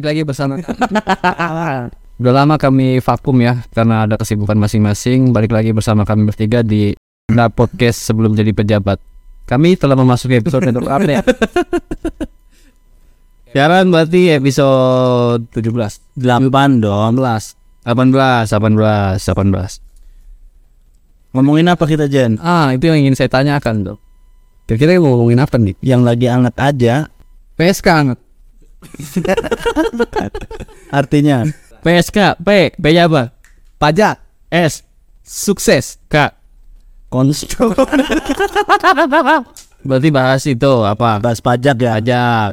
Balik lagi bersama Udah lama kami vakum ya karena ada kesibukan masing-masing. Balik lagi bersama kami bertiga di Nah Podcast sebelum jadi pejabat. Kami telah memasuki episode yang apa ya? Siaran berarti episode 17 8 dong 18 18 18 18 Ngomongin apa kita Jen? Ah itu yang ingin saya tanyakan tuh Kira-kira mau ngomongin apa nih? Yang lagi anget aja PSK anget Artinya? PSK P P nya apa? Pajak. S Sukses K. Konstru Berarti bahas itu apa? Bahas pajak ya? Pajak.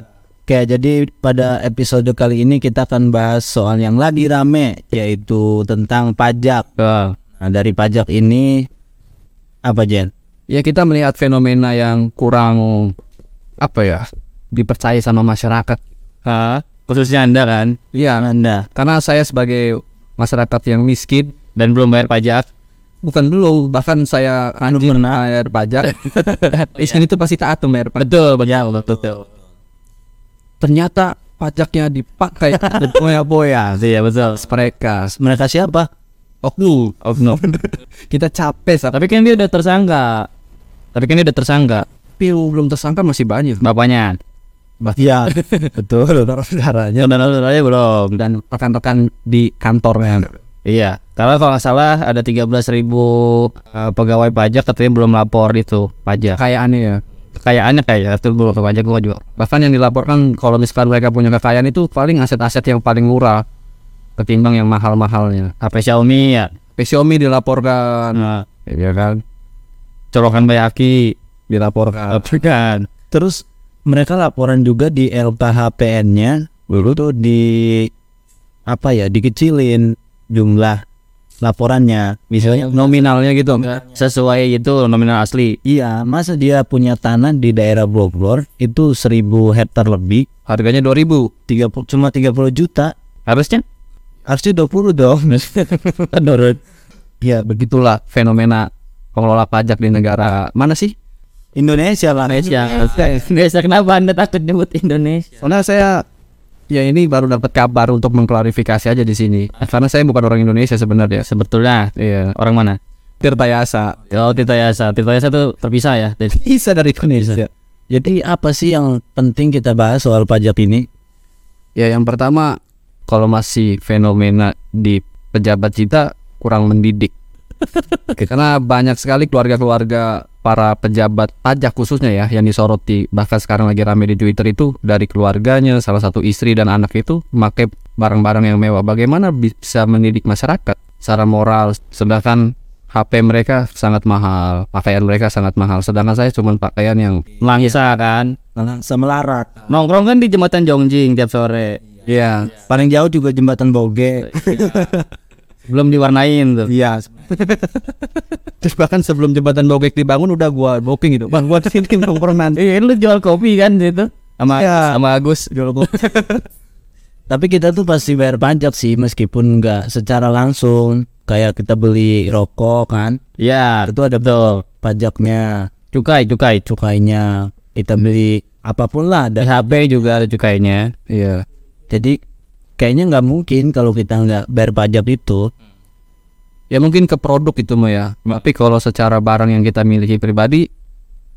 Oke jadi pada episode kali ini kita akan bahas soal yang lagi rame Yaitu tentang pajak. Ke. Nah dari pajak ini Apa Jen? Ya kita melihat fenomena yang kurang Apa ya Dipercaya sama masyarakat Hah? Khususnya anda kan? Iya Anda. Karena saya sebagai masyarakat yang miskin. Dan belum bayar pajak? Bukan belum Bahkan saya anjing. bayar pajak. Miskin itu pasti taat membayar pajak. Betul betul betul Ternyata pajaknya dipakai Boya-boya. Iya betul. Mereka. Mereka siapa? Oknum Oknum Kita capek Tapi kan dia udah tersangka. Tapi kan dia udah tersangka. Tapi belum tersangka masih banyak. Bapaknya Iya. Betul. Saudaranya saudaranya belum. Dan rekan-rekan di kantornya. Iya. Karena kalau nggak salah ada 13.000 ribu eh, pegawai pajak katanya belum lapor itu pajak. Kekayaannya ya? Kekayaannya kayak itu belum pajak gua juga. Bahkan yang dilaporkan kalau misalkan mereka punya kekayaan itu paling aset-aset yang paling murah ketimbang yang mahal-mahalnya. HP Xiaomi ya? HP Xiaomi dilaporkan. Nah, iya kan? Colokan Bayaki. Dilaporkan. Kan? Terus mereka laporan juga di LKHPN-nya dulu tuh di apa ya dikecilin jumlah laporannya. Misalnya nominalnya gitu. sesuai itu nominal asli. Iya masa dia punya tanah di daerah Bogor itu 1000 hektar lebih. Harganya 2000 30 cuma 30 juta. Harusnya? Harusnya 20 dong. Menurut ya begitulah fenomena pengelola pajak di negara. Mana sih Indonesia lah Indonesia. Indonesia kenapa anda takut nyebut Indonesia? Soalnya saya ya ini baru dapat kabar untuk mengklarifikasi aja di sini. Karena saya bukan orang Indonesia sebenarnya. Sebetulnya? Iya. Orang mana? Tirtayasa. Oh Tirtayasa. Tirtayasa itu terpisah ya? Bisa dari Indonesia. Jadi apa sih yang penting kita bahas soal pajak ini? Ya yang pertama kalau masih fenomena di pejabat kita kurang mendidik. Karena banyak sekali keluarga-keluarga para pejabat pajak khususnya ya yang disoroti bahkan sekarang lagi rame di Twitter itu dari keluarganya salah satu istri dan anak itu memakai barang-barang yang mewah. Bagaimana bisa mendidik masyarakat? Secara moral sedangkan HP mereka sangat mahal pakaian mereka sangat mahal. Sedangkan saya cuma pakaian yang langsa kan semelarat. nongkrong kan di jembatan Jongjing tiap sore. Iya, paling jauh juga jembatan Boge. belum diwarnain tuh Iya, Terus bahkan sebelum jembatan Bogek dibangun udah gua booking gitu. Bang, gua sini nongkrong nanti. Iya, lu jual kopi kan situ. Sama Iya. sama Agus jual kopi. tapi kita tuh pasti bayar pajak sih meskipun nggak secara langsung. Kayak kita beli rokok kan, Iya, itu ada betul pajaknya, cukai, cukai. cukainya. Kita beli apa pun lah ada. HP juga ada cukainya. Iya. Jadi kayaknya nggak mungkin kalau kita nggak bayar pajak itu. Ya mungkin ke produk itu mah ya. Tapi kalau secara barang yang kita miliki pribadi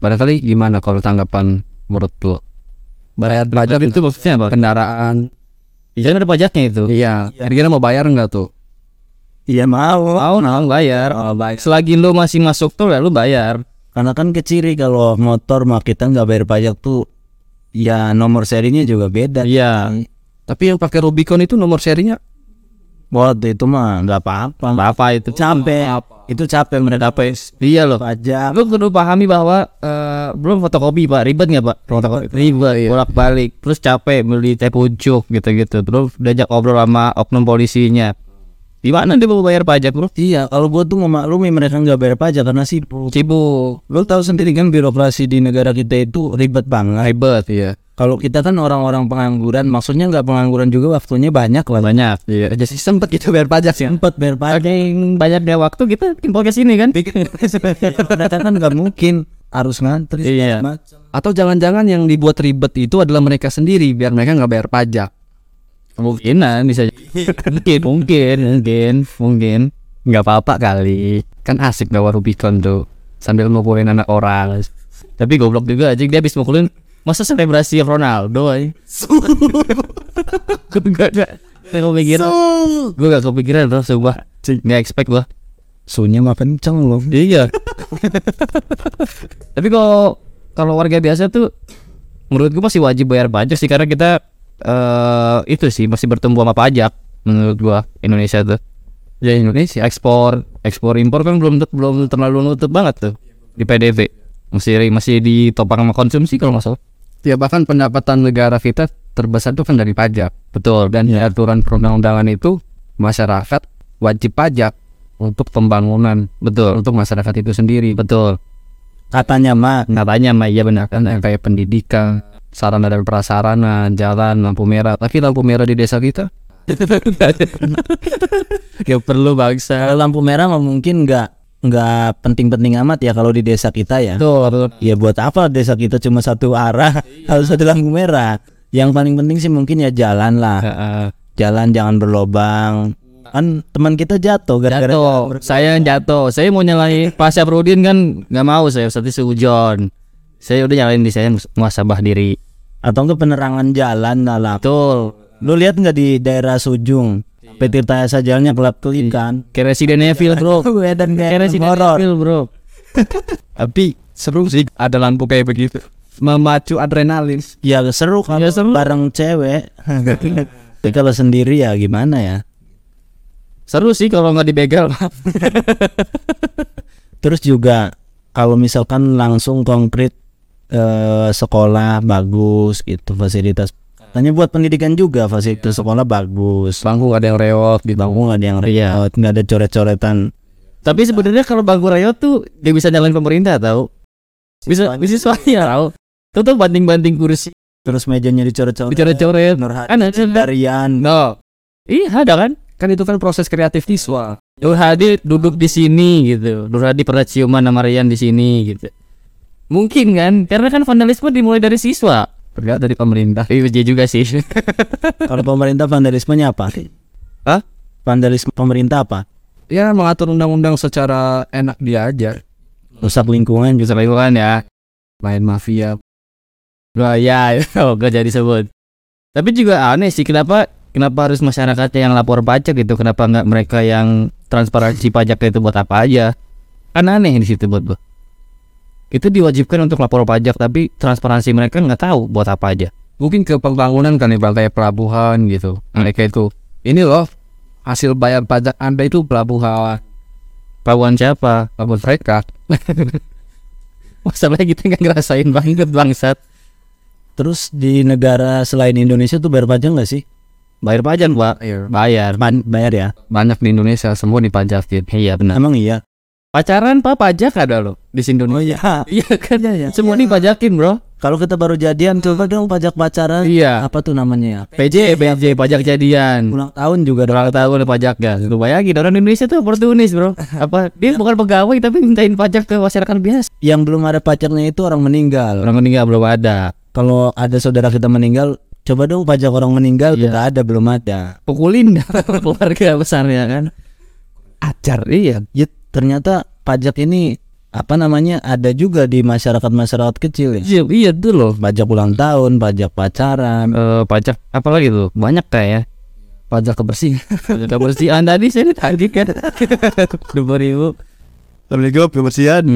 barangkali gimana kalau tanggapan menurut lu? Bayar pajak itu maksudnya apa? Kendaraan. Iya ada pajaknya itu. Iya. Kira-kira mau bayar nggak tuh? Iya mau. Mau, nah, bayar. Oh, bayar. Selagi lu masih masuk tuh ya lu bayar. Karena kan keciri kalau motor mah kita nggak bayar pajak tuh. Ya nomor serinya juga beda. Iya. Tapi yang pakai Rubicon itu nomor serinya Buat itu mah nggak apa-apa. apa itu? Capek. Itu capek mereka Apa? Iya loh. pajak. Lu kudu pahami bahwa eh, belum fotokopi pak, ribet nggak pak? Fotokopi ribet, bolak balik, terus capek beli teh pucuk gitu-gitu, terus diajak ngobrol sama oknum polisinya, Gimana dia mau bayar pajak bro? Iya, kalau gua tuh memaklumi mereka nggak bayar pajak karena sibuk. Sibuk, Lo tahu sendiri kan birokrasi di negara kita itu ribet banget. ribet ya. Kalau kita kan orang-orang pengangguran, maksudnya nggak pengangguran juga waktunya banyak lah. Banyak. Iya, jadi sempet gitu bayar pajak sih. Sempat bayar pajak. Oke, banyaknya waktu kita bikin podcast ini kan? Mereka kan nggak mungkin harus ngantri. Iya. macam. Atau jangan-jangan yang dibuat ribet itu adalah mereka sendiri biar mereka nggak bayar pajak. Kemungkinan bisa mungkin mungkin mungkin mungkin. Nggak apa-apa kali. Kan asik bawa Rubicon tuh sambil mukulin anak orang. tapi goblok juga aja dia habis mukulin masa selebrasi Ronaldo aja gue gak gak kepikiran. Gue gak kepikiran tuh sumpah. Nggak expect gue Sunya mah kenceng loh. iya. Tapi kalau kalau warga biasa tuh menurut gue masih wajib bayar pajak sih karena kita eh itu sih masih bertumbuh sama pajak menurut gua Indonesia tuh. Ya Indonesia. ekspor ekspor impor kan belum belum terlalu nutup banget tuh di PDB masih masih ditopang sama konsumsi kalau nggak salah. Ya bahkan pendapatan negara kita terbesar itu kan dari pajak. betul. Dan di aturan perundang-undangan itu masyarakat wajib pajak untuk pembangunan betul. untuk masyarakat itu sendiri. betul. Katanya mah katanya mah iya benar. Kan kayak pendidikan, sarana dan prasarana, jalan, lampu merah. Tapi lampu merah di desa kita gak perlu bangsa lampu merah mah mungkin nggak nggak penting-penting amat ya kalau di desa kita ya. betul betul Ya buat apa desa kita cuma satu arah harus ada lampu merah. Yang paling penting sih mungkin ya jalan lah. Heeh. Jalan jangan berlobang. Kan teman kita jatuh gara-gara jatuh saya yang jatuh saya mau nyalain Pak Syafrudin kan nggak mau saya Ustadz Sujon saya udah nyalain di saya muasabah diri atau enggak penerangan jalan lah lah. betul Lu lihat nggak di daerah Sujung? PT Tayasa jalannya gelap kelip kan? kayak Resident Evil bro Dan kayak Resident. Evil bro Tapi seru sih ada lampu kayak begitu. Memacu adrenalin. Ya seru kalau Ya, seru. bareng cewek. Tapi kalau sendiri ya gimana ya? seru sih kalau nggak dibegal Terus juga kalau misalkan langsung konkret eh, sekolah bagus gitu fasilitas. Tanya buat pendidikan juga fasilitas sekolah bagus. Bangku ada yang rewot gitu. Bangku ada yang Iya. repot, nggak ada coret-coretan. tapi sebenarnya kalau bangku rayot tuh dia bisa nyalain pemerintah tahu bisa bisa soalnya tahu tuh tuh banting banting kursi Terus mejanya dicoret-coret. dicoret-coret kan ada Darian. no iya ada kan Kan itu kan proses kreatif siswa. Nur Hadi duduk di sini gitu. Nur Hadi pernah ciuman sama Rian di sini gitu. Mungkin kan? Karena kan vandalisme dimulai dari siswa. Bergerak dari pemerintah. Iya iya juga sih. Kalau pemerintah vandalismenya apa? Hah? Vandalisme pemerintah apa? Ya mengatur undang-undang secara enak dia aja. Rusak lingkungan juga. Bisa lingkungan ya. Main mafia. Wah ya, oh, gak jadi sebut. Tapi juga aneh sih kenapa kenapa harus masyarakatnya yang lapor pajak gitu? Kenapa nggak mereka yang transparansi pajaknya itu buat apa aja? Kan aneh di situ buat gua. Itu diwajibkan untuk lapor pajak tapi transparansi mereka nggak tahu buat apa aja. Mungkin ke pembangunan kan ya kayak pelabuhan gitu. Mereka itu. Ini loh hasil bayar pajak Anda itu pelabuhan. Pelabuhan siapa? Pelabuhan mereka. Masalahnya kita nggak ngerasain banget bangsat. Terus di negara selain Indonesia tuh bayar pajak nggak sih? Bayar pajak pak? Bayar. Bayar ya? Banyak di Indonesia semua dipajakin. Iya benar. Emang iya. Pacaran pak pajak ada loh di Indonesia. iya. Iya kan? Iya, iya. Semua dipajakin bro. Kalau kita baru jadian coba dong pajak pacaran. Iya. Apa tuh namanya ya? PJ, PJ pajak jadian. Ulang tahun juga dong. Ulang tahun ada pajaknya. Lu bayangin orang Indonesia tuh oportunis bro. Apa dia bukan pegawai tapi mintain pajak ke masyarakat biasa. Yang belum ada pajaknya itu orang meninggal. Orang meninggal belum ada. Kalau ada saudara kita meninggal, coba dong pajak orang meninggal Iya. kita ada belum ada. Pukulin keluarga besarnya kan. Ajar iya. Ya ternyata pajak ini apa namanya ada juga di masyarakat masyarakat kecil ya. Iya, iya tuh loh. Pajak ulang tahun, pajak pacaran. Eh, pajak apa lagi tuh? Banyak kayak Pajak kebersihan. Pajak kebersihan tadi saya tadi kan dua ribu. Assalamualaikum kebersihan.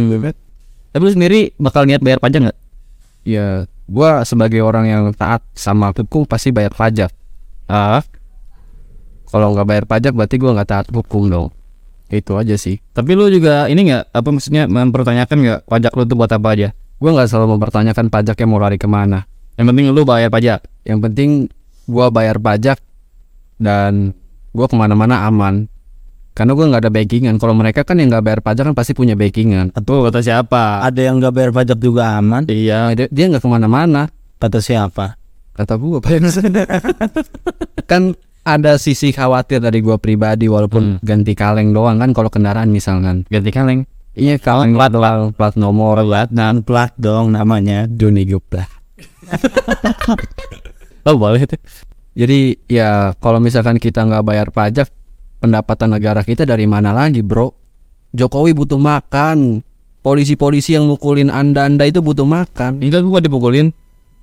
Tapi lu sendiri bakal niat bayar pajak nggak? Ya, gua sebagai orang yang taat sama hukum pasti bayar pajak. Ah, Kalau nggak bayar pajak berarti gua nggak taat hukum dong. Itu aja sih. tapi lu juga ini nggak apa maksudnya mempertanyakan nggak pajak lu tuh buat apa aja? Gua nggak selalu mempertanyakan pajaknya mau lari ke mana. Yang penting lu bayar pajak. Yang penting gua bayar pajak dan gua ke mana-mana aman. Karena gue nggak ada backingan. Kalau mereka kan yang nggak bayar pajak kan pasti punya backingan. Tuh kata siapa? Ada yang nggak bayar pajak juga aman. Iya. Dia dia nggak ke mana-mana. Kata siapa? Kata gue kan ada sisi khawatir dari gue pribadi walaupun Hmm. ganti kaleng doang kan kalau kendaraan misalkan. Ganti kaleng. Iya kaleng plat doang, plat nomor, Plat. Nah, Plat dong namanya. Joni Guplah. oh boleh tuh. Jadi ya kalau misalkan kita nggak bayar pajak, pendapatan negara kita dari mana lagi, bro? Jokowi butuh makan. Polisi-polisi yang mukulin anda-anda itu butuh makan. Enggak gua dipukulin.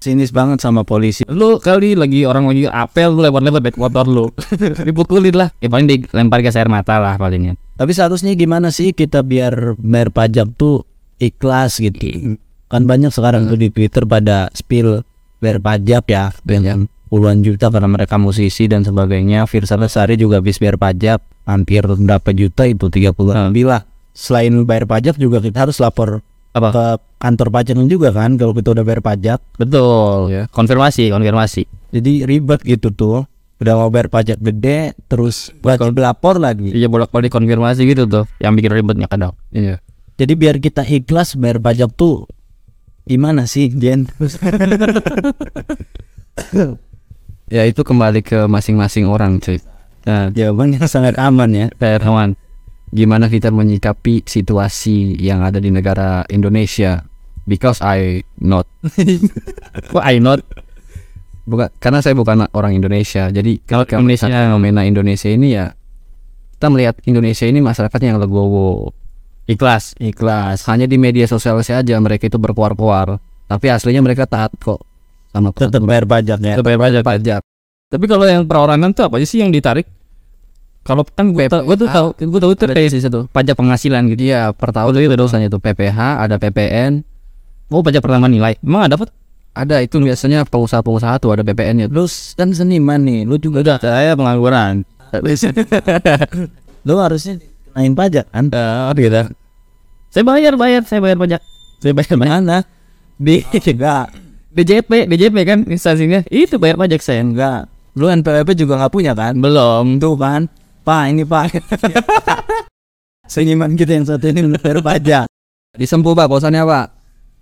Sinis banget sama polisi. Lu kali lagi orang lagi apel lu lewat-lewat back motor lu. dipukulin lah. Ya paling dilempar gas air mata lah palingnya. Tapi seharusnya gimana sih kita biar bayar pajak tuh ikhlas gitu. Kan banyak sekarang tuh di Twitter pada spill bayar pajak ya dengan puluhan juta karena mereka musisi dan sebagainya. Firsa Besari juga habis bayar pajak hampir berapa juta itu 30 lebih lah. Selain bayar pajak juga kita harus lapor Apa? ke kantor pajak juga kan kalau kita udah bayar pajak. Betul. Ya. Konfirmasi, konfirmasi. Jadi ribet gitu tuh. Udah mau bayar pajak gede terus wajib lapor lagi. Iya bolak-balik konfirmasi gitu tuh. Yang bikin ribetnya kadang. Iya. Jadi biar kita ikhlas bayar pajak tuh gimana sih Jen? Ya itu kembali ke masing-masing orang, cuy. Nah, Jawaban yang sangat aman ya. Pak Hermawan, gimana kita menyikapi situasi yang ada di negara Indonesia? Because I not Kok I not? bukan karena saya bukan orang Indonesia. Jadi kalau Indonesia. fenomena Indonesia ini ya kita melihat Indonesia ini masyarakatnya yang legowo, Ikhlas. ikhlas. Hanya di media sosial saja mereka itu berkuar-kuar, tapi aslinya mereka taat kok sama Tetap bayar pajak ya. Itu bayar pajak. pajak. Tapi kalau yang perorangan tuh apa sih yang ditarik? Kalau kan gue tau, gue tuh tahu, gue tahu tuh kayak sih itu. pajak penghasilan gitu. Iya, per tahun itu dosanya itu PPH, ada PPN, Oh pajak pertama nilai. Emang ada dapat? ada itu biasanya pengusaha-pengusaha tuh ada PPN-nya. Lu kan seniman nih, lu juga Udah, saya pengangguran. lu harusnya dikenain pajak kan? Oh gitu. Saya bayar, bayar, saya bayar pajak. Saya bayar bayar. Mana? Di Enggak, DJP, DJP kan instansinya. Itu bayar pajak saya. enggak. Lu NPWP juga nggak punya kan? Belum. Tuh kan, Pak ini Pak. Seniman kita yang satu ini belum bayar pajak. Disempuh Pak, bosannya Pak.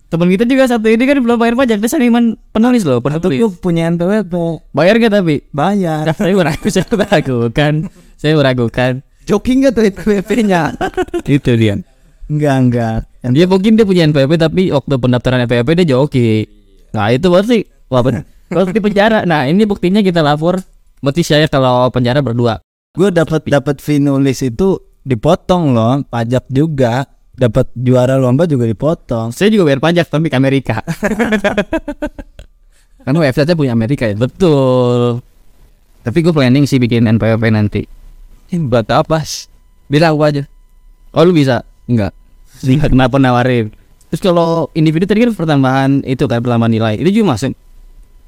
Temen kita juga satu ini kan belum bayar pajak. Dia seniman penulis loh, Tuh penulis. lu punya NPWP, Bayar gak tapi? bayar. saya meragu, saya meragukan. Saya meragukan. Joking nggak tuh NPWP-nya? Itu dia. Enggak, enggak. Dia mungkin dia punya NPWP tapi waktu pendaftaran NPWP dia joki. Nah itu pasti wah ben- kalau di penjara. Nah ini buktinya kita lapor. Berarti saya kalau penjara berdua. Gue dapat dapat fee nulis itu dipotong loh, pajak juga. Dapat juara lomba juga dipotong. Saya juga bayar pajak tapi ke Amerika. Kan website-nya punya Amerika ya. Betul. Tapi gue planning sih bikin NPWP nanti. Ini buat apa? Bilang gua aja. Oh lu bisa? Enggak. Enggak kenapa nawarin? Terus kalau individu tadi kan pertambahan itu kan pertambahan nilai. Itu juga masuk.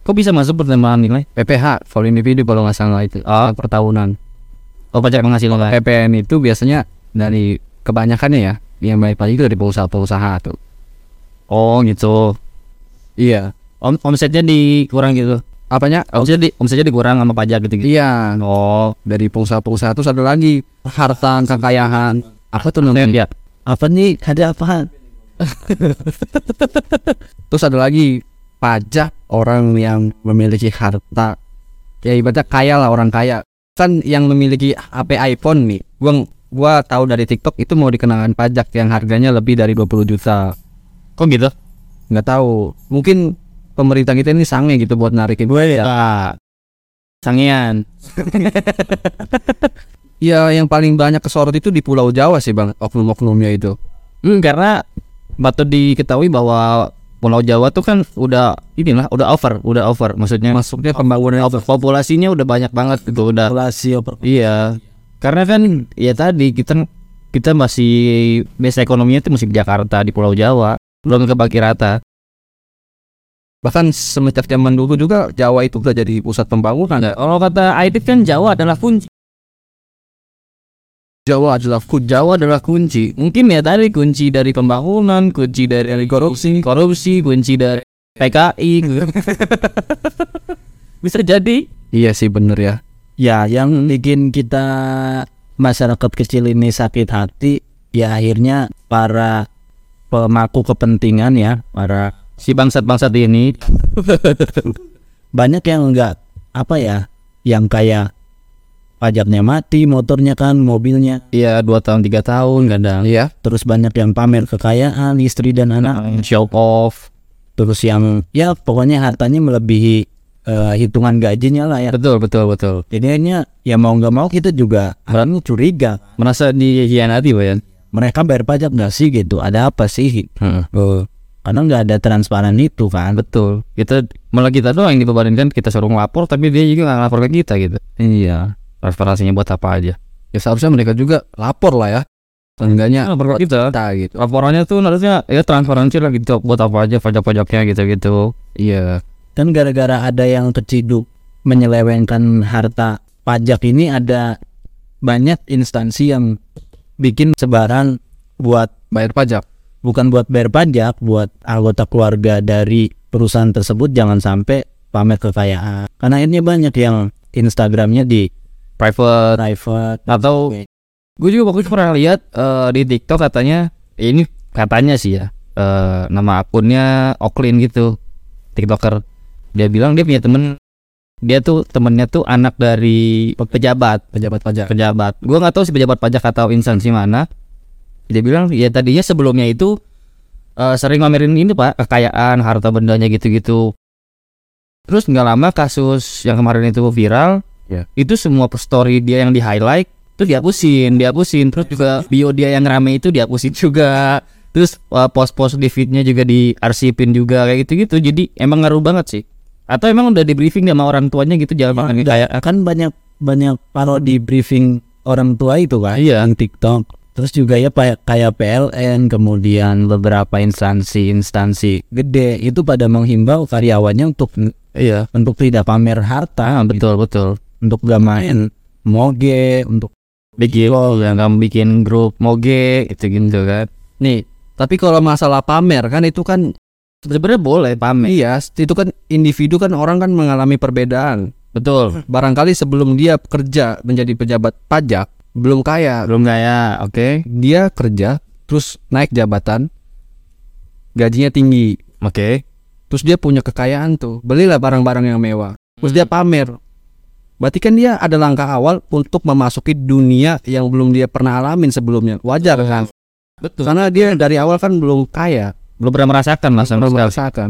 Kok bisa masuk pertambahan nilai? PPH for individu kalau nggak salah itu. Oh. Per tahunan. Oh pajak penghasilan. PPN itu biasanya dari kebanyakannya ya, yang baik pajak itu dari pengusaha-pengusaha tuh. Oh gitu. Iya. Om omsetnya dikurang gitu. Apanya? Omsetnya di omsetnya dikurang sama pajak gitu. -gitu. Iya. Oh, Dari pengusaha-pengusaha terus ada lagi harta kekayaan. Apa tuh namanya? lihat. Apa nih? Ada apaan? Terus ada lagi pajak orang yang memiliki harta. Ya ibaratnya kaya lah orang kaya. Kan yang memiliki HP iPhone nih. Gua gua tahu dari TikTok itu mau dikenakan pajak yang harganya lebih dari 20 juta. Kok gitu? nggak tahu mungkin pemerintah kita ini sange gitu buat narikin Gue ya. Sangian. ya yang paling banyak kesorot itu di Pulau Jawa sih bang oknum-oknumnya itu Hmm, karena patut diketahui bahwa Pulau Jawa tuh kan udah inilah udah over, udah over maksudnya. masuknya pembangunan over. Populasinya udah banyak banget gitu udah. Populasi over. Iya. Karena kan ya tadi kita kita masih base ekonominya itu masih di Jakarta di Pulau Jawa, belum kebagi rata. bahkan semenjak zaman dulu juga Jawa itu udah jadi pusat pembangunan kalau kata Aidit kan Jawa adalah kunci. Jawa adalah Jawa adalah kunci. Mungkin ya tadi kunci dari pembangunan, kunci dari korupsi, korupsi, kunci dari PKI. Bisa jadi. iya sih bener ya Ya, yang bikin kita masyarakat kecil ini sakit hati ya akhirnya para pemangku kepentingan ya para Si bangsat-bangsat ini banyak yang enggak apa ya yang kayak pajaknya mati motornya kan mobilnya. Ya dua tahun tiga tahun kadang. Iya. terus banyak yang pamer kekayaan istri dan anak. Show off. Terus yang ya pokoknya hartanya melebihi eh, hitungan gajinya lah ya. Betul betul betul. Jadinya ya mau nggak mau kita juga harusnya curiga. Merasa dihianati ya? Mereka bayar pajak nggak sih gitu? Ada apa sih? Heeh. Oh, karena nggak ada transparan itu kan? Betul. Kita malah kita doang yang dibebankan kita suruh ngelapor tapi dia juga nggak ngelapor ke kita gitu. Iya. Transparansinya buat apa aja Ya seharusnya mereka juga lapor lah ya. Seenggaknya lapor ke kita kita gitu. laporannya tuh harusnya ya transparansi lah gitu buat apa aja pajak-pajaknya gitu-gitu Iya. kan gara-gara ada yang keciduk menyelewengkan harta pajak ini ada banyak instansi yang bikin sebaran buat Bayar pajak. bukan buat bayar pajak buat anggota keluarga dari perusahaan tersebut jangan sampai pamer kekayaan karena akhirnya banyak yang Instagramnya di private. Private. Atau gue juga waktu itu pernah lihat eh, di TikTok katanya ya ini katanya sih ya eh, nama akunnya Oklin gitu TikToker. Dia bilang dia punya temen dia tuh temennya tuh anak dari pejabat. Pejabat pajak. pejabat. Gue nggak tahu si pejabat pajak atau instansi mana. Dia bilang ya tadinya sebelumnya itu eh, sering ngamerin ini pak kekayaan harta bendanya gitu-gitu. Terus nggak lama kasus yang kemarin itu viral Ya. itu semua story dia yang di highlight itu dihapusin dihapusin. Terus juga bio dia yang rame itu dihapusin juga. Terus eh, post-post di feednya juga diarsipin juga kayak gitu-gitu. Jadi emang ngaruh banget sih. Atau emang udah di briefing sama orang tuanya gitu jangan makan kayak kan banyak banyak paro di briefing orang tua itu kan Iya. yang TikTok. Terus juga ya kayak kayak PLN kemudian beberapa instansi-instansi gede. Itu pada menghimbau karyawannya untuk iya. untuk tidak pamer harta betul betul. Untuk gak main moge untuk Bikin yang kamu bikin grup moge itu gitu kan. Nih, tapi kalau masalah pamer kan itu kan Sebenarnya boleh pamer. iya, itu kan individu kan orang kan mengalami perbedaan. Betul. Barangkali sebelum dia kerja menjadi pejabat pajak, belum kaya, Belum kaya, oke. dia kerja terus naik jabatan gajinya tinggi Oke. terus dia punya kekayaan tuh belilah barang-barang yang mewah terus dia pamer berarti kan dia ada langkah awal untuk memasuki dunia yang belum dia pernah alamin sebelumnya wajar kan Betul. karena dia dari awal kan belum kaya Belum pernah merasakan lah sama belum sekali. merasakan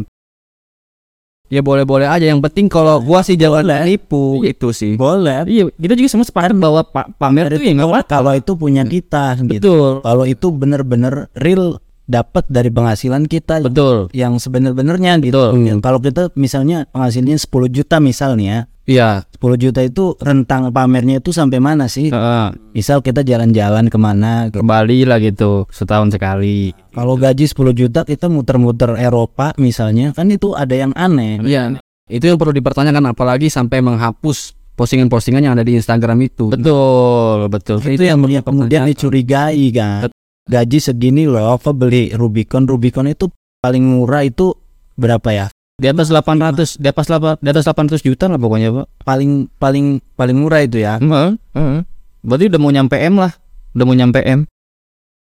ya boleh-boleh aja yang penting kalau gua sih jangan nipu itu sih boleh Iya, kita juga semua sepakat bahwa pa- pamer itu ya nggak apa kalau itu punya kita gitu Betul. kalau itu bener-bener real dapat dari penghasilan kita Betul. yang sebenar-benarnya gitu. Betul. Kalau kita misalnya penghasilannya 10 juta misalnya, iya 10 juta itu rentang pamernya itu sampai mana sih? Heeh. Misal kita jalan-jalan ke mana? gitu. kembali lah gitu setahun sekali. Kalau gaji 10 juta kita muter-muter Eropa misalnya, kan itu ada yang aneh. iya itu yang perlu dipertanyakan apalagi sampai menghapus postingan-postingan yang ada di Instagram itu Betul, betul. Itu yang yang kemudian dicurigai kan. Gaji segini loh, kok beli Rubicon? Rubicon itu paling murah itu berapa ya? Di atas 800, di atas 8, di atas 800 juta lah pokoknya, Pak. Paling paling paling murah itu ya. Heeh, heeh. Berarti udah mau nyampe M lah. Udah mau nyampe M.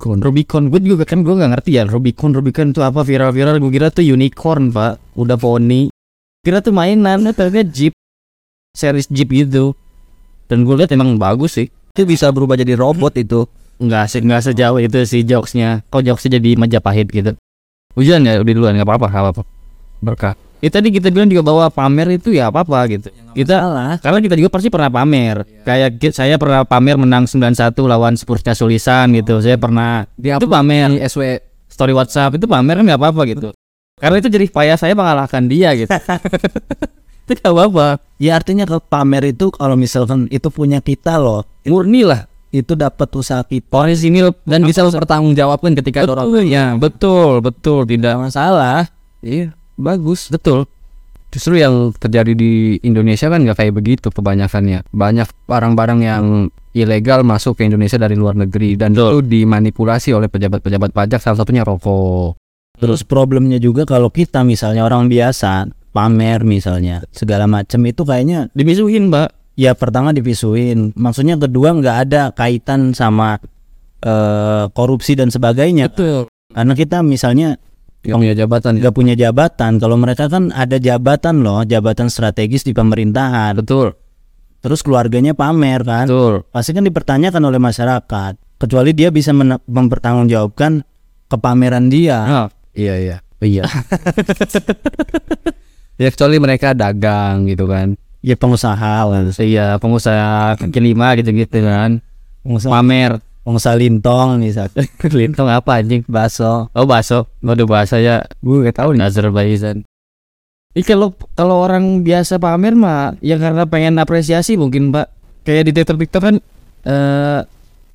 Rubicon, gue juga kan gue nggak ngerti ya Rubicon, Rubicon itu apa? Viral-viral Gue kira tuh unicorn pak, udah poni. Kira tuh mainan, ternyata jeep. Series jeep gitu. Dan gue lihat emang bagus sih. Itu bisa berubah jadi robot itu. Nggak, se nggak sejauh itu sih jokesnya. Kok jokesnya jadi Majapahit gitu. Hujan ya, udah duluan, nggak apa-apa, nggak apa-apa berkah Ya tadi kita bilang juga bahwa pamer itu ya apa-apa gitu Kita Salah. Karena kita juga pasti pernah pamer. Kayak ki- saya pernah pamer menang 91 lawan Spursnya Sulisan gitu. Saya pernah di itu pamer di SW story WhatsApp itu pamer kan nggak apa-apa gitu. Karena itu jadi payah saya mengalahkan dia gitu. itu gak apa-apa. Ya artinya kalau pamer itu kalau misalkan itu punya kita loh, Murni lah. itu dapat usaha kita. Loh. dan bisa mempertanggungjawabkan ketika ada orang betul ya, betul, betul, tidak Masalah. iya bagus betul. justru yang terjadi di Indonesia kan nggak kayak begitu kebanyakannya banyak barang-barang yang ilegal masuk ke Indonesia dari luar negeri dan itu dimanipulasi oleh pejabat-pejabat pajak salah satunya rokok Terus problemnya juga kalau kita misalnya orang biasa pamer misalnya segala macam itu kayaknya Dimisuhin, Mbak. Ya pertama divisuin. Maksudnya kedua nggak ada kaitan sama eh, korupsi dan sebagainya. Betul. Karena kita misalnya Yang punya jabatan ya. nggak punya jabatan. Kalau mereka kan ada jabatan loh, jabatan strategis di pemerintahan. Betul. Terus keluarganya pamer kan. Betul. Pasti kan dipertanyakan oleh masyarakat. Kecuali dia bisa mempertanggungjawabkan kepameran dia. Ah, iya iya. Iya. ya kecuali mereka dagang gitu kan. Ya pengusaha, kan. Iya, pengusaha kaki lima gitu-gitu kan. pengusaha, Pamer. Pengusaha lintong misalnya. Lintong apa anjing? Baso. Oh, bakso. Waduh, bahasa ya. Gue gak tahu nih Azerbaijan. Ih kalau kalau orang biasa pamer mah ya karena pengen apresiasi mungkin Pak. Kayak di TikTok TikTok kan eh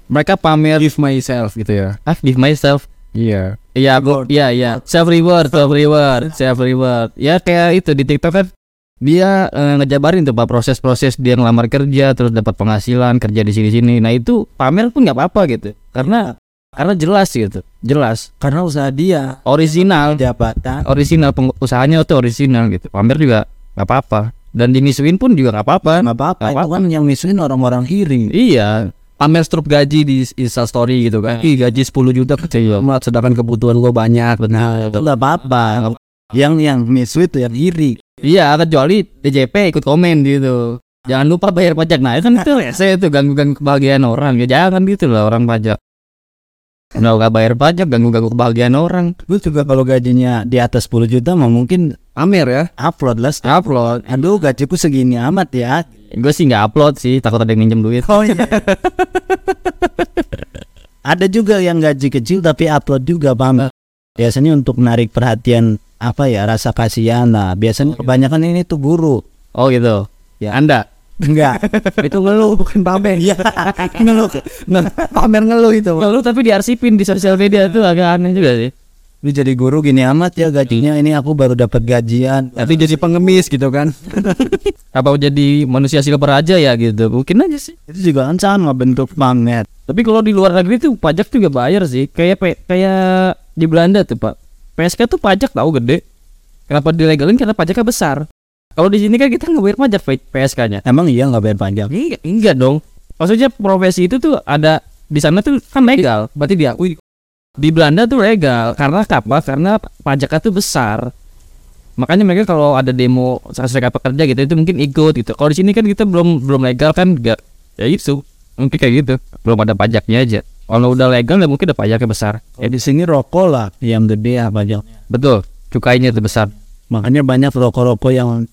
mereka pamer Give myself gitu ya. ah give myself. Iya. Iya, gua- iya, iya. Self reward, self reward, self reward. Ya kayak itu di TikTok kan dia eh, ngejabarin tuh Pak proses-proses dia ngelamar kerja terus dapat penghasilan kerja di sini-sini. Nah, itu pamer pun nggak apa-apa gitu. Karena karena jelas gitu. Jelas, Karena usaha dia original, jabatan. original usahanya itu original gitu. Pamer juga nggak apa-apa. Dan dimisuin pun juga nggak apa-apa. nggak apa-apa. Itu kan yang misuin orang-orang iri. Iya, Pamer strup gaji di Insta story gitu kan. Ih gaji 10 juta kecil amat sedangkan kebutuhan gua banyak benar. Nggak apa-apa. Yang yang misu itu yang iri. Iya, kecuali DJP ikut komen gitu. Jangan lupa bayar pajak. Nah, kan itu saya itu ganggu-ganggu kebahagiaan orang. Ya jangan gitu lah orang pajak. Udah nggak bayar pajak, ganggu-ganggu kebahagiaan orang. Gue juga kalau gajinya di atas 10 juta mah mungkin Pamer ya. upload lah. Upload. Aduh gajiku segini amat ya. Gue sih nggak upload sih, takut ada yang minjem duit. Oh iya. Ada juga yang gaji kecil tapi upload juga paham. Biasanya untuk menarik perhatian apa ya rasa kasihan lah. Biasanya kebanyakan ini tuh guru. Oh gitu. Ya. Anda. Enggak. itu ngeluh bukan pamer. Iya. Ngeluh. pamer ngeluh itu. Lalu tapi diarsipin di sosial media tuh agak aneh juga sih. Lu jadi guru gini amat ya gajinya ini aku baru dapat gajian. Nanti jadi pengemis gitu kan. Apa jadi manusia silver aja ya gitu. Mungkin aja sih. Itu juga kan sama bentuk pamer. Tapi kalau di luar negeri tuh pajak juga bayar sih. Kayak kayak di Belanda tuh pak. PSK tuh pajak tahu gede. Kenapa dilegalin? Karena pajaknya besar. Kalau di sini kan kita nggak bayar pajak PSK-nya. Emang iya nggak bayar pajak? Enggak, enggak dong. Maksudnya profesi itu tuh ada di sana tuh kan legal. Berarti diakui Di Belanda tuh legal. Karena apa? Karena pajaknya tuh besar. Makanya mereka kalau ada demo serikat pekerja gitu itu mungkin ikut gitu. Kalau di sini kan kita belum belum legal kan enggak. Ya itu. Mungkin kayak gitu. Belum ada pajaknya aja. Kalau udah legal ya mungkin ada pajaknya besar. Ya di sini rokok lah yang gede ya pajaknya. Betul. Cukainya itu besar. Makanya banyak rokok-rokok yang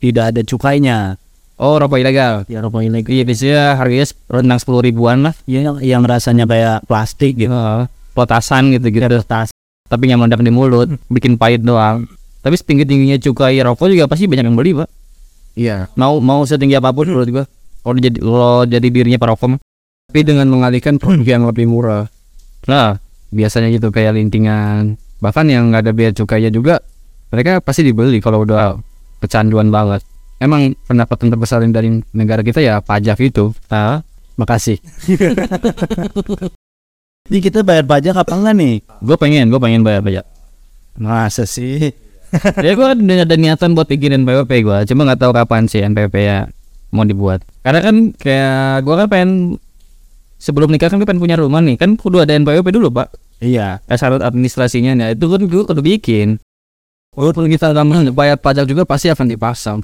tidak ada cukainya. Oh, rokok ilegal. Ya rokok ilegal. Iya, biasanya harganya rendang sepuluh ribuan lah. Ya yang, yang rasanya kayak plastik gitu. Heeh. Potasan gitu gitu. Tas. Tapi nggak meledak di mulut, bikin pahit doang. Tapi setinggi tingginya cukai rokok juga pasti banyak yang beli, Pak. Iya. Mau mau setinggi apa pun menurut gua. Kalau jadi kalau jadi dirinya perokok. Tapi dengan mengalihkan produk yang lebih murah. Nah, Biasanya gitu kayak lintingan. Bahkan yang nggak ada biaya cukainya juga mereka pasti dibeli kalau udah kecanduan banget. Emang pendapatan terbesar dari negara kita ya pajak itu. nah, Makasih. Ini kita bayar pajak apa enggak nih? gua pengen, gua pengen bayar pajak. Masa sih? ya gua udah ada niatan buat bikinin PWP gua, cuma nggak tahu kapan sih NPWP ya mau dibuat. Karena kan kayak gua kan pengen sebelum nikah kan gua pengen punya rumah nih, kan kudu ada NPWP dulu, Pak. Iya. Eh, syarat administrasinya nah itu kan gua kudu bikin. Walaupun kita dalam bayar pajak juga pasti akan dipasang.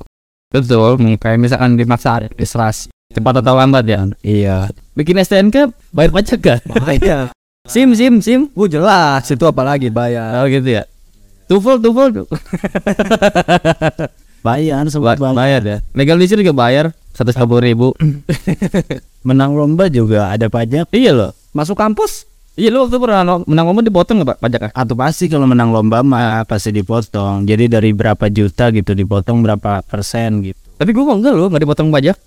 Betul, Kayak misalkan dimaksa administrasi. cepat atau lambat ya. Iya. Bikin STNK bayar pajak gak? Iya. SIM, SIM, SIM. Oh jelas itu apalagi bayar. Oh gitu ya. Tufel, tufel. tuh. Bayar Ba- bayar. bayar ya. Legalisir juga bayar satu ribu. Menang lomba juga ada pajak. iya loh. Masuk kampus Iya lo waktu pernah menang lomba dipotong nggak pak pajaknya? Atau pasti kalau menang lomba mah pasti dipotong. Jadi dari berapa juta gitu dipotong berapa persen gitu. Tapi gua enggak loh nggak dipotong pajak.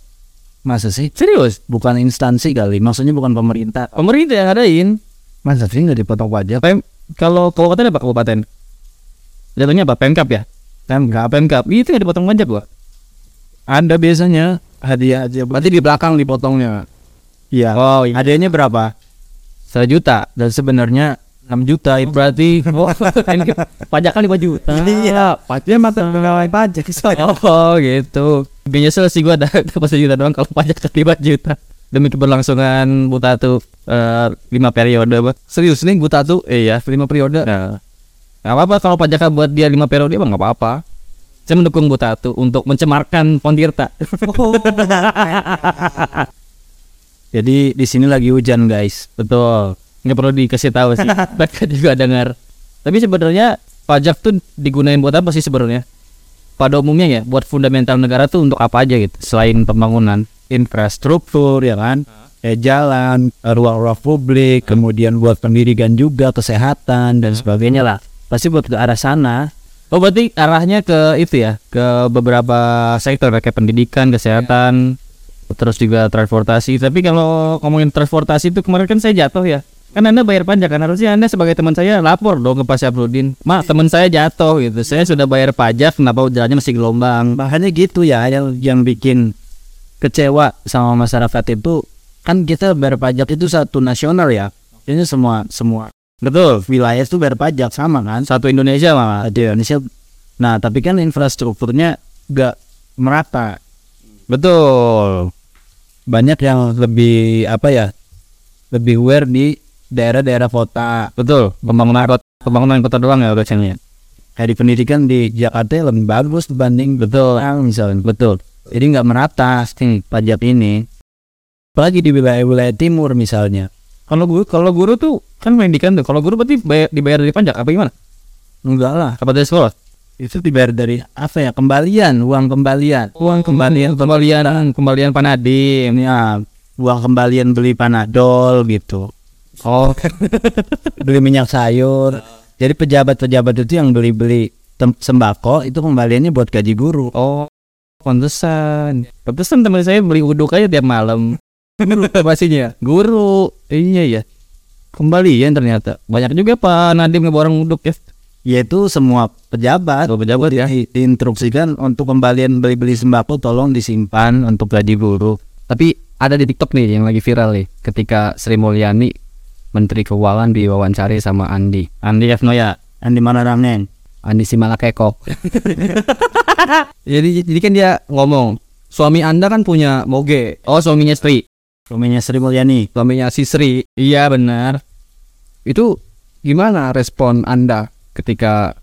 Masa sih? Serius? Bukan instansi kali. Maksudnya bukan pemerintah. Pemerintah yang ngadain. Masa sih nggak dipotong pajak? Pem kalau kabupaten apa kabupaten? Jatuhnya apa? Pemkap ya? Pemkap. Pemkap. Itu nggak dipotong pajak gua. Ada biasanya hadiah aja. berarti di belakang dipotongnya. Iya. Oh iya. Hadiahnya berapa? Sejuta. Dan sebenarnya 6 juta itu Berarti oh, ini pajaknya 5 juta. iya pajaknya mata pegawai pajak Oh gitu. Gak nyesel sih gua dapat sejuta doang kalau pajak ke 5 juta. Demi keberlangsungan buta tuh eh, lima periode apa? Serius nih buta tuh Iya. lima periode. Nah, nggak apa-apa kalau pajaknya buat dia lima periode emang nggak apa-apa. Saya mendukung buta tuh untuk mencemarkan Pontirta. jadi di sini lagi hujan guys Betul. Nggak perlu dikasih tahu sih. Mereka juga dengar. Tapi sebenarnya pajak tuh digunain buat apa sih sebenarnya? Pada umumnya ya, buat fundamental negara tuh untuk apa aja gitu selain pembangunan. infrastruktur ya kan ya jalan ruang-ruang publik kemudian buat pendidikan juga kesehatan dan sebagainya lah pasti buat ke arah sana Oh berarti arahnya ke itu ya, ke beberapa sektor kayak pendidikan, kesehatan, terus juga transportasi. Tapi kalau ngomongin transportasi itu kemarin kan saya jatuh ya. Kan Anda bayar pajak kan harusnya Anda sebagai teman saya lapor dong ke Pak Syafruddin. Ma, teman saya jatuh gitu. Saya sudah bayar pajak, kenapa jalannya masih gelombang? makanya gitu ya yang yang bikin kecewa sama masyarakat itu kan kita bayar pajak itu satu nasional ya ini semua semua Betul. wilayah itu bayar pajak sama kan Satu Indonesia malah. di Indonesia nah tapi kan infrastrukturnya gak merata Betul. banyak yang lebih apa ya lebih aware di daerah-daerah kota Betul. Pembangunan kota, pembangunan kota doang ya urusannya. kayak di pendidikan di Jakarta lebih bagus dibanding betul misalnya betul jadi nggak merata pajak ini apalagi di wilayah-wilayah timur misalnya Kalau guru, kalau guru tuh kan pendidikan tuh. Kalau guru berarti bayar, dibayar dari pajak apa gimana? enggak lah Apa dari sekolah? itu dibayar dari apa ya kembalian uang kembalian Uang kembalian, kembalian, kembalian Panadim. ya uang kembalian beli panadol gitu Oh, beli minyak sayur jadi pejabat-pejabat itu yang beli-beli sembako itu kembaliannya buat gaji guru oh, pantesan. Pantesan teman saya beli uduk aja tiap malam. Pastinya. Guru. Iya ya. Kembalian ternyata. Banyak juga Pak Nadim ngeborong uduk ya. yaitu semua pejabat Oh, pejabat ya. di, diinstruksikan untuk kembalian beli-beli sembako tolong disimpan untuk gaji guru Tapi ada di TikTok nih yang lagi viral nih ketika Sri Mulyani Menteri Keuangan diwawancari sama Andi. Andi F. Noya. yang di mana Ramnen Andi Simalakeko. jadi jadi kan dia ngomong, suami Anda kan punya moge, Oh, suaminya Sri. Suaminya Sri Mulyani suaminya si Sri. Iya benar. Itu gimana respon Anda ketika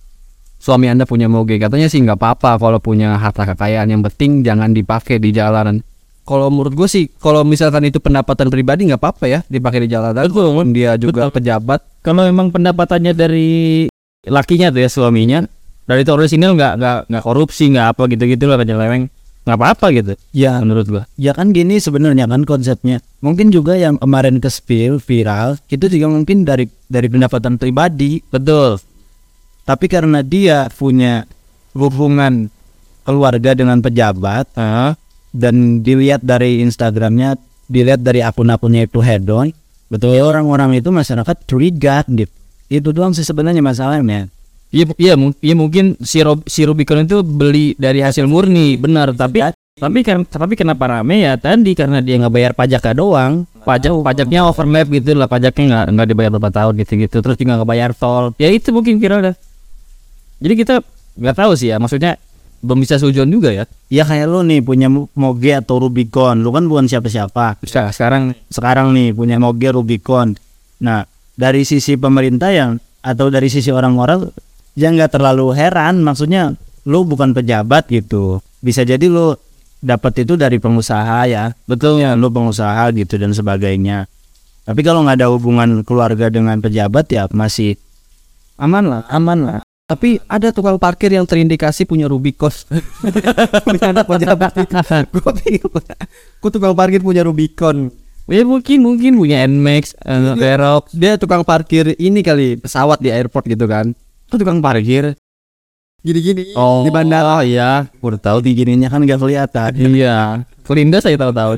suami Anda punya moge? Katanya sih nggak apa-apa kalau punya harta kekayaan, yang penting jangan dipakai di jalanan. Kalau menurut gue sih, kalau misalkan itu pendapatan pribadi nggak apa-apa ya dipakai di jalanan. Betul. Dia juga pejabat. Kalau memang pendapatannya dari lakinya tuh ya suaminya dari itu orisinil nggak nggak nggak korupsi nggak apa gitu-gitu lah penyeleweng nggak apa-apa gitu ya menurut gua. ya kan gini sebenarnya kan konsepnya mungkin juga yang kemarin ke spill viral itu juga mungkin dari dari pendapatan pribadi Betul. tapi karena dia punya hubungan keluarga dengan pejabat Heeh. dan dilihat dari Instagramnya dilihat dari akun-akunnya itu hedon betul ya orang-orang itu masyarakat curiga Dip. itu doang sih sebenarnya masalahnya Iya, iya, iya mungkin si, Rob, si Rubicon itu beli dari hasil murni, benar. Tapi tapi kan tapi kenapa rame ya tadi karena dia nggak bayar pajaknya doang. Pajak pajaknya overlap gitu lah, pajaknya nggak nggak dibayar berapa tahun gitu-gitu. Terus juga nggak bayar tol. Ya itu mungkin viral dah. Jadi kita nggak tahu sih ya, maksudnya belum bisa sujon juga ya. ya kayak lu nih punya mo- moge atau Rubicon lu kan bukan siapa-siapa Bisa sekarang sekarang nih punya moge Rubicon nah dari sisi pemerintah yang atau dari sisi orang-orang ya nggak terlalu heran maksudnya lu bukan pejabat gitu bisa jadi lu dapat itu dari pengusaha ya betul ya lu pengusaha gitu dan sebagainya tapi kalau nggak ada hubungan keluarga dengan pejabat ya masih aman lah aman lah Tapi ada tukang parkir yang terindikasi punya Rubicon. punya anak pejabat. Gue tukang parkir punya Rubicon? ya mungkin mungkin punya Nmax, uh, Aerox. Dia tukang parkir ini kali pesawat di airport gitu kan. Itu tukang parkir. Gini-gini. Oh, Di bandara. Oh iya. udah tahu di gininya kan nggak kelihatan Iya. Kelinda saya tahu-tahu.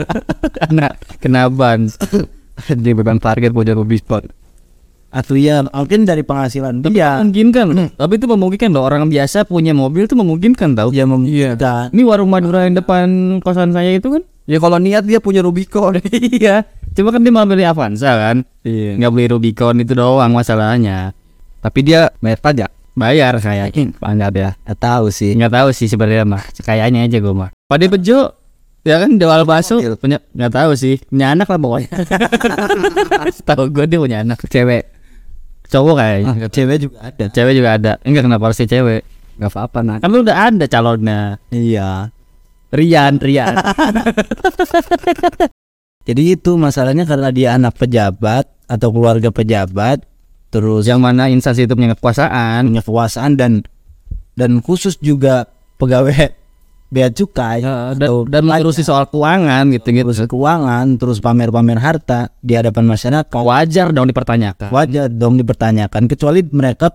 Kena kena ban. Di beban parkir punya Rubicon. atau ya mungkin dari penghasilan Tapi dia memungkinkan. Tapi itu memungkinkan loh orang biasa punya mobil itu memungkinkan tahu. ya memungkinkan Ini warung Madura yang depan kosan saya itu kan? Ya kalau niat dia punya Rubicon. iya. Cuma kan dia malah beli Avanza kan. Iya. Nggak beli Rubicon itu doang masalahnya. Tapi dia bayar pajak. Bayar kayaknya. Banyak ya. Nggak tahu sih. Nggak tahu sih sebenarnya mah. Kayaknya aja gue mah. Pade Bejo ya kan jual bakso punya nggak tahu sih punya anak lah pokoknya tahu gue dia punya anak Cewek. cowok kayaknya Cewek juga ada. cewek juga ada enggak kenapa harus cewek Gak apa-apa nah. kan lu udah ada calonnya Iya. Rian Rian Jadi itu masalahnya karena dia anak pejabat atau keluarga pejabat, terus yang mana instansi itu punya kekuasaan punya kekuasaan dan dan khusus juga pegawai bea cukai Ya, dan, atau dan mengurusi soal keuangan gitu gitu terus keuangan, terus pamer-pamer harta di hadapan masyarakat. wajar dong dipertanyakan Wajar dong dipertanyakan kecuali mereka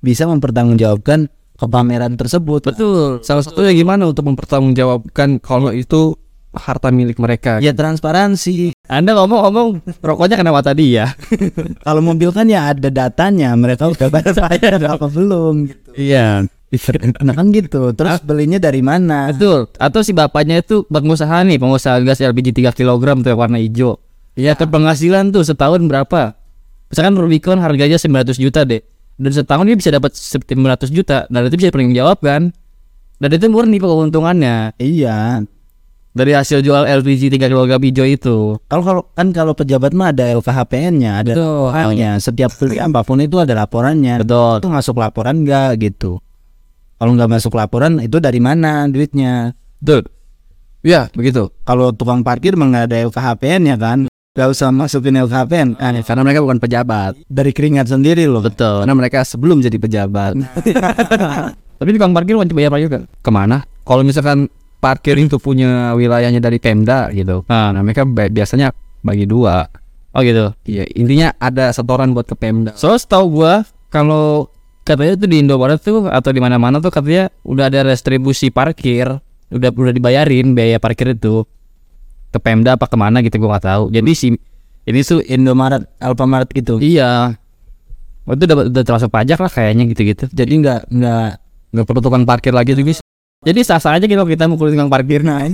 bisa mempertanggungjawabkan kepameran tersebut. betul Salah satunya gimana untuk mempertanggungjawabkan kalau itu harta milik mereka. Ya transparansi. Anda ngomong-ngomong rokoknya kenapa tadi ya Kalau mobil kan ya ada datanya, mereka udah bayar apa belum gitu. iya. Nah kan gitu. Terus belinya dari mana? betul. Atau si bapaknya itu pengusaha nih pengusaha gas LPG 3 kg tuh yang warna hijau. Iya kan penghasilan tuh setahun berapa? Misalkan Rubicon harganya 900 juta deh. Dan setahun dia bisa dapat 900 juta. Dan itu bisa paling jawab kan dan itu murni keuntungannya. Iya. Dari hasil jual LPG 3 kg hijau itu Kalau kalau kan kalau pejabat mah ada LKHPN-nya, ada filenya. Setiap beli apa pun itu ada laporannya. betul Itu masuk laporan enggak gitu. Kalau nggak masuk laporan itu dari mana duitnya? betul Ya, begitu. Kalau tukang parkir mah nggak ada LKHPN ya kan? Gak usah masukin LKHPN. Ah, Karena mereka bukan pejabat. dari keringat sendiri loh. betul Karena mereka sebelum jadi pejabat. tapi tukang parkir wajib bayar pajak kan Ke mana? Kalau misalkan parkir itu punya wilayahnya dari Pemda gitu. nah, Nah, mereka biasanya bagi dua. oh gitu Iya, intinya ada setoran buat ke Pemda. So setahu gua kalau katanya tuh di Indomaret tuh atau di mana-mana tuh katanya udah ada restribusi parkir, udah udah dibayarin biaya parkir itu ke Pemda apa ke mana gitu gua nggak tahu. Jadi si ini tuh Indomaret, Alfamart gitu. iya Oh, itu udah, udah termasuk pajak lah kayaknya gitu-gitu. Jadi nggak nggak Nggak perlu tukang parkir lagi tuh bisa. Jadi sah-sah aja gitu kita mukul tukang parkir. Nah,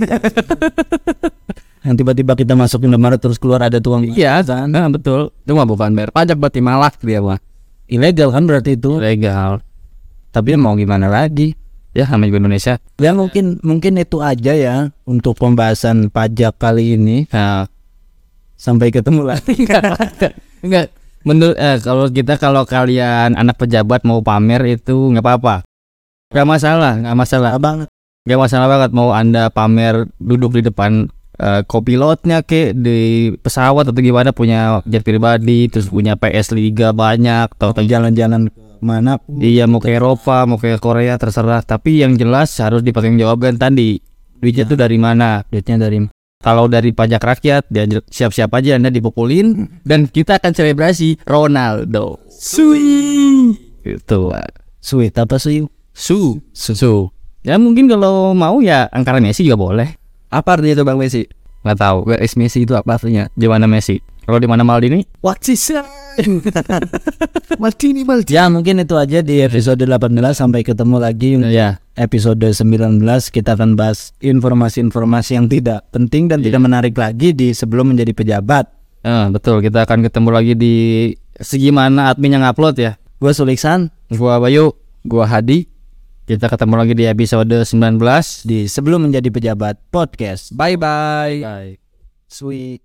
yang tiba-tiba kita masuk Indomaret terus keluar ada tukang iya, nah, betul. Itu mah bukan bayar pajak berarti malak dia mah. ilegal kan berarti itu. Legal. Tapi mau gimana lagi? Ya namanya juga Indonesia. Ya mungkin mungkin itu aja ya untuk pembahasan pajak kali ini. Nah, Sampai ketemu lagi. enggak enggak menurut eh, kalau kita kalau kalian anak pejabat mau pamer itu nggak apa-apa nggak masalah nggak masalah banget. nggak masalah banget mau anda pamer duduk di depan eh, kopilotnya ke di pesawat atau gimana punya jet pribadi terus punya PS Liga banyak atau jalan-jalan ke mana iya mau ke Eropa mau ke Korea terserah tapi yang jelas harus dipertanggungjawabkan tadi duitnya tuh dari mana duitnya dari kalau dari pajak rakyat dia siap-siap aja anda dipukulin dan kita akan selebrasi Ronaldo. Sui. Itu. sweet apa sih? Su. Su. Ya mungkin kalau mau ya angkara Messi juga boleh. Apa artinya itu Bang Messi? Nggak tahu. Where is Messi itu apa artinya? Di mana Messi? Kalau di mana Maldini? What's his Martini Martini. Ya mungkin itu aja di episode 18 sampai ketemu lagi Ya. episode 19 kita akan bahas informasi-informasi yang tidak penting dan tidak menarik lagi di sebelum menjadi pejabat. Eh, betul. Kita akan ketemu lagi di segimana admin yang upload ya. Gue Suliksan Gua Bayu. Gua Hadi. Kita ketemu lagi di episode 19. di sebelum menjadi pejabat podcast. Bye bye. Bye. Sweet.